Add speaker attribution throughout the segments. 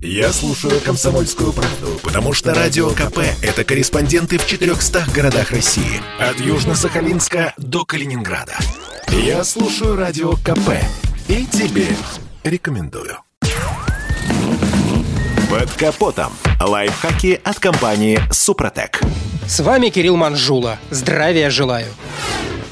Speaker 1: Я слушаю «Комсомольскую правду», потому что «Радио КП» — это корреспонденты в 400 городах России. От Южно-Сахалинска до Калининграда. Я слушаю «Радио КП» и тебе рекомендую. Под капотом. Лайфхаки от компании «Супротек».
Speaker 2: С вами Кирилл Манжула. Здравия желаю.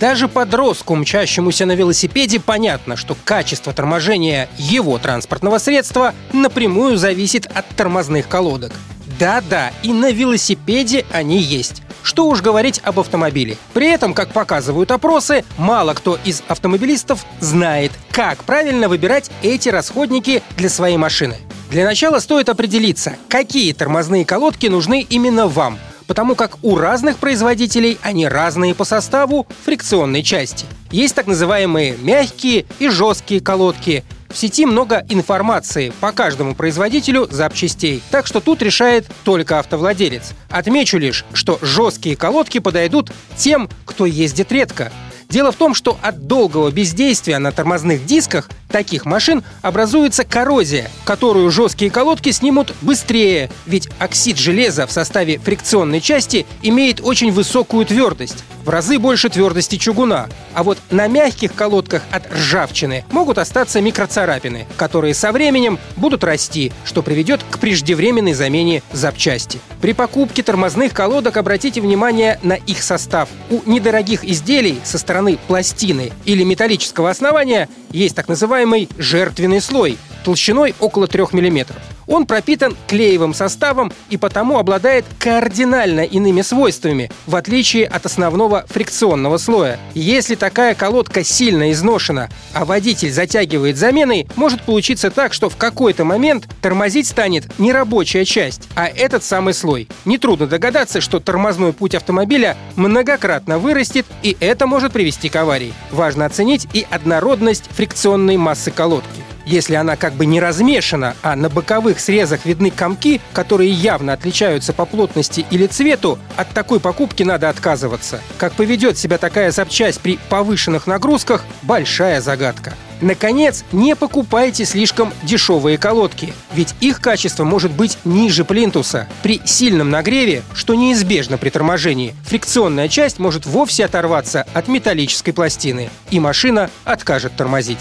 Speaker 2: Даже подростку, мчащемуся на велосипеде, понятно, что качество торможения его транспортного средства напрямую зависит от тормозных колодок. Да-да, и на велосипеде они есть. Что уж говорить об автомобиле. При этом, как показывают опросы, мало кто из автомобилистов знает, как правильно выбирать эти расходники для своей машины. Для начала стоит определиться, какие тормозные колодки нужны именно вам – потому как у разных производителей они разные по составу фрикционной части. Есть так называемые мягкие и жесткие колодки. В сети много информации по каждому производителю запчастей, так что тут решает только автовладелец. Отмечу лишь, что жесткие колодки подойдут тем, кто ездит редко. Дело в том, что от долгого бездействия на тормозных дисках таких машин образуется коррозия, которую жесткие колодки снимут быстрее, ведь оксид железа в составе фрикционной части имеет очень высокую твердость, в разы больше твердости чугуна. А вот на мягких колодках от ржавчины могут остаться микроцарапины, которые со временем будут расти, что приведет к преждевременной замене запчасти. При покупке тормозных колодок обратите внимание на их состав. У недорогих изделий со стороны пластины или металлического основания есть так называемый жертвенный слой толщиной около 3 мм. Он пропитан клеевым составом и потому обладает кардинально иными свойствами, в отличие от основного фрикционного слоя. Если такая колодка сильно изношена, а водитель затягивает заменой, может получиться так, что в какой-то момент тормозить станет не рабочая часть, а этот самый слой. Нетрудно догадаться, что тормозной путь автомобиля многократно вырастет, и это может привести к аварии. Важно оценить и однородность фрикционной массы колодки. Если она как бы не размешана, а на боковых срезах видны комки, которые явно отличаются по плотности или цвету, от такой покупки надо отказываться. Как поведет себя такая запчасть при повышенных нагрузках – большая загадка. Наконец, не покупайте слишком дешевые колодки, ведь их качество может быть ниже плинтуса. При сильном нагреве, что неизбежно при торможении, фрикционная часть может вовсе оторваться от металлической пластины, и машина откажет тормозить.